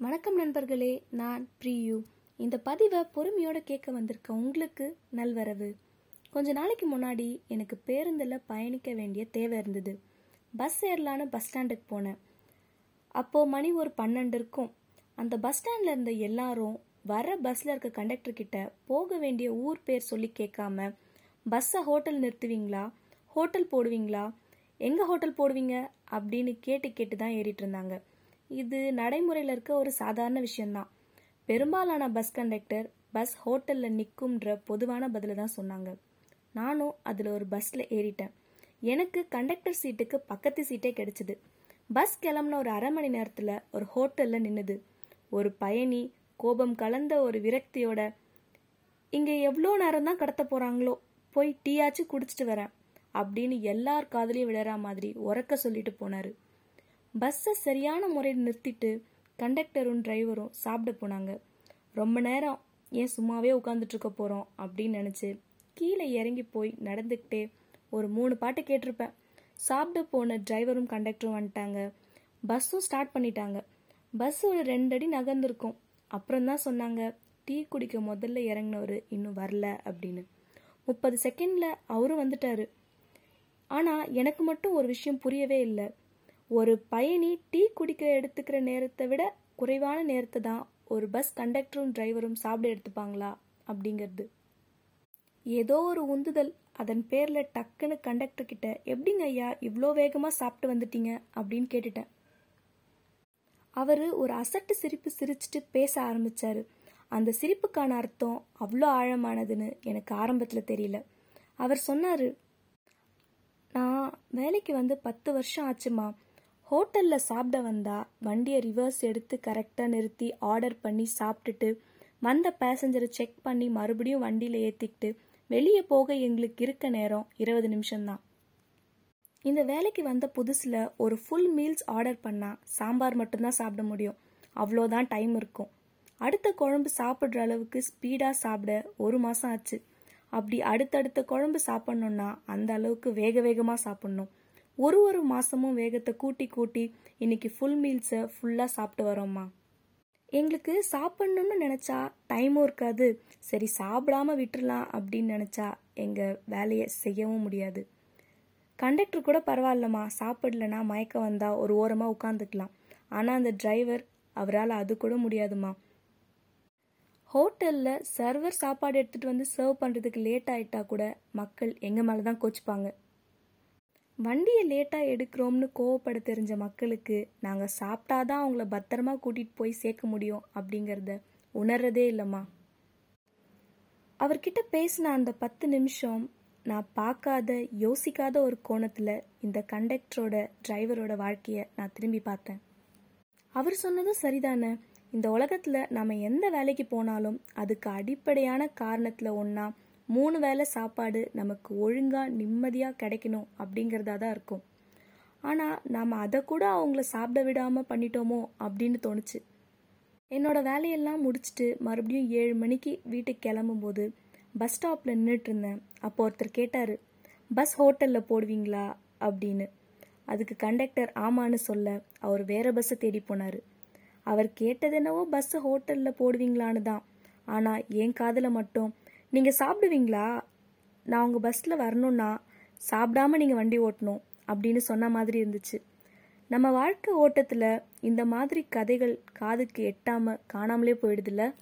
வணக்கம் நண்பர்களே நான் பிரியூ. இந்த பதிவை பொறுமையோட கேட்க வந்திருக்க உங்களுக்கு நல்வரவு. கொஞ்ச நாளைக்கு முன்னாடி எனக்கு பேருந்தில் பயணிக்க வேண்டிய தேவை இருந்தது. பஸ் ஏறலான்னு பஸ் ஸ்டாண்டுக்கு போனேன். அப்போ மணி ஒரு பன்னெண்டு இருக்கும் அந்த பஸ் ஸ்டாண்ட்ல இருந்த எல்லாரும் வர பஸ்ல இருக்க கண்டக்டர் கிட்ட போக வேண்டிய ஊர் பேர் சொல்லி கேட்காம பஸ்ஸை ஹோட்டல் நிறுத்துவீங்களா? ஹோட்டல் போடுவீங்களா? எங்க ஹோட்டல் போடுவீங்க? அப்படின்னு கேட்டு கேட்டு தான் ஏறிட்டு இருந்தாங்க. இது நடைமுறையில் இருக்க ஒரு சாதாரண விஷயம்தான். பெரும்பாலான பஸ் கண்டக்டர் பஸ் ஹோட்டலில் நிற்கும்ன்ற பொதுவான பதில தான் சொன்னாங்க. நானும் அதில் ஒரு பஸ்ஸில் ஏறிட்டேன். எனக்கு கண்டக்டர் சீட்டுக்கு பக்கத்து சீட்டே கிடைச்சிது. பஸ் கிளம்புன ஒரு அரை மணி நேரத்தில் ஒரு ஹோட்டலில் நின்னுது. ஒரு பயணி கோபம் கலந்த ஒரு விரக்தியோட இங்கே எவ்வளோ நேரம் தான் கடத்த போகிறாங்களோ போய் டீயாச்சும் குடிச்சிட்டு வரேன் அப்படின்னு எல்லார் காதலையும் விழற மாதிரி உறக்க சொல்லிட்டு போனாரு. பஸ்ஸை சரியான முறையில் நிறுத்திட்டு கண்டக்டரும் டிரைவரும் சாப்பிட போனாங்க. ரொம்ப நேரம் ஏன் சும்மாவே உட்காந்துட்டு இருக்க போகிறோம் அப்படின்னு நினச்சி கீழே இறங்கி போய் நடந்துக்கிட்டே ஒரு மூணு பாட்டு கேட்டிருப்பேன். சாப்பிட போன டிரைவரும் கண்டக்டரும் வந்துட்டாங்க. பஸ்ஸும் ஸ்டார்ட் பண்ணிட்டாங்க. பஸ் ஒரு ரெண்டு அடி நகர்ந்துருக்கும். அப்புறம் தான் சொன்னாங்க டீ குடிக்க முதல்ல இறங்கினவர் இன்னும் வரல அப்படின்னு. முப்பது செகண்டில் அவரும் வந்துட்டாரு. ஆனால் எனக்கு மட்டும் ஒரு விஷயம் புரியவே இல்லை. ஒரு பயணி டீ குடிக்க எடுத்துக்கிற நேரத்தை விட குறைவான நேரத்தை தான் ஒரு பஸ் கண்டக்டரும் டிரைவரும் சாப்பிட எடுத்துப்பாங்களா? அப்படிங்கிறது. ஏதோ ஒரு உந்துதல் அதன் பேரில் டக்குன்னு கண்டக்டர் கிட்ட எப்படிங்க ஐயா இவ்வளோ வேகமாக சாப்பிட்டு வந்துட்டீங்க? அப்படின்னு கேட்டுட்டேன். அவர் ஒரு அசட்டு சிரிப்பு சிரிச்சிட்டு பேச ஆரம்பித்தார் அந்த சிரிப்புக்கான அர்த்தம் அவ்வளோ ஆழமானதுன்னு எனக்கு ஆரம்பத்தில் தெரியல. அவர் சொன்னார் நான் வேலைக்கு வந்து பத்து வருஷம் ஆச்சுமா ஹோட்டலில் சாப்பிட வந்தா வண்டியை ரிவர்ஸ் எடுத்து கரெக்டாக நிறுத்தி ஆர்டர் பண்ணி சாப்பிட்டுட்டு வந்த பேசஞ்சரை செக் பண்ணி மறுபடியும் வண்டியில் ஏற்றிக்கிட்டு வெளியே போக எங்களுக்கு இருக்க நேரம் இருபது நிமிஷம்தான். இந்த வேலைக்கு வந்த புதுசில் ஒரு ஃபுல் மீல்ஸ் ஆர்டர் பண்ணால் சாம்பார் மட்டும்தான் சாப்பிட முடியும். அவ்வளோதான் டைம் இருக்கும். அடுத்த குழம்பு சாப்பிட்ற அளவுக்கு ஸ்பீடாக சாப்பிட ஒரு மாதம் ஆச்சு. அப்படி அடுத்தடுத்த குழம்பு சாப்பிட்ணுன்னா அந்த அளவுக்கு வேக வேகமாக சாப்பிட்ணும். ஒரு ஒரு மாதமும் வேகத்தை கூட்டி கூட்டி இன்னைக்கு ஃபுல் மீல்ஸை ஃபுல்லாக சாப்பிட்டு வரோம்மா. எங்களுக்கு சாப்பிட்ணுன்னு நினச்சா டைமும் இருக்காது. சரி சாப்பிடாம விட்டுடலாம் அப்படின்னு நினச்சா எங்கள் வேலையை செய்யவும் முடியாது. கண்டக்டர் கூட பரவாயில்லம்மா சாப்பிடலனா மயக்கம் வந்தால் ஒரு ஓரமாக உட்காந்துக்கலாம் ஆனால் அந்த டிரைவர் அவரால் அது கூட முடியாதுமா ஹோட்டலில் சர்வர் சாப்பாடு எடுத்துகிட்டு வந்து சர்வ் பண்ணுறதுக்கு லேட் ஆகிட்டா கூட மக்கள் எங்கள் மேலே தான் கோச்சிப்பாங்க. வண்டியை லேட்டாக எடுக்கிறோம்னு கோவப்பட தெரிஞ்ச மக்களுக்கு நாங்கள் சாப்பிட்டாதான் அவங்கள பத்திரமா கூட்டிகிட்டு போய் சேர்க்க முடியும் அப்படிங்கிறத உணர்றதே இல்லைம்மா. அவர்கிட்ட பேசின அந்த பத்து நிமிஷம் நான் பார்க்காத யோசிக்காத ஒரு கோணத்தில் இந்த கண்டக்டரோட டிரைவரோட வாழ்க்கையை நான் திரும்பி பார்த்தேன். அவர் சொன்னதும் சரிதானே. இந்த உலகத்தில் நம்ம எந்த வேலைக்கு போனாலும் அதுக்கு அடிப்படையான காரணத்தில் ஒன்றா மூணு வேளை சாப்பாடு நமக்கு ஒழுங்காக நிம்மதியாக கிடைக்கணும் அப்படிங்கிறதா தான் இருக்கும். ஆனால் நாம் அதை கூட அவங்கள சாப்பிட விடாமல் பண்ணிட்டோமோ அப்படின்னு தோணுச்சு. என்னோட வேலையெல்லாம் முடிச்சுட்டு மறுபடியும் ஏழு மணிக்கு வீட்டுக்கு கிளம்பும்போது பஸ் ஸ்டாப்பில் நின்றுட்டு இருந்தேன். அப்போ ஒருத்தர் கேட்டார் பஸ் ஹோட்டலில் போடுவீங்களா? அப்படின்னு. அதுக்கு கண்டக்டர் ஆமான்னு சொல்ல அவர் வேற பஸ்ஸை தேடி போனார். அவர் கேட்டது என்னவோ பஸ் ஹோட்டலில் போடுவீங்களான்னு தான். ஆனால் என் காதில் மட்டும் நீங்கள் சாப்பிடுவீங்களா? நான் உங்கள் பஸ்ஸில் வரணும்னா சாப்பிடாம நீங்கள் வண்டி ஓட்டணும் அப்படின்னு சொன்ன மாதிரி இருந்துச்சு. நம்ம வாழ்க்கை ஓட்டத்தில் இந்த மாதிரி கதைகள் காதுக்கு எட்டாமல் காணாமலே போயிடுதுல்ல?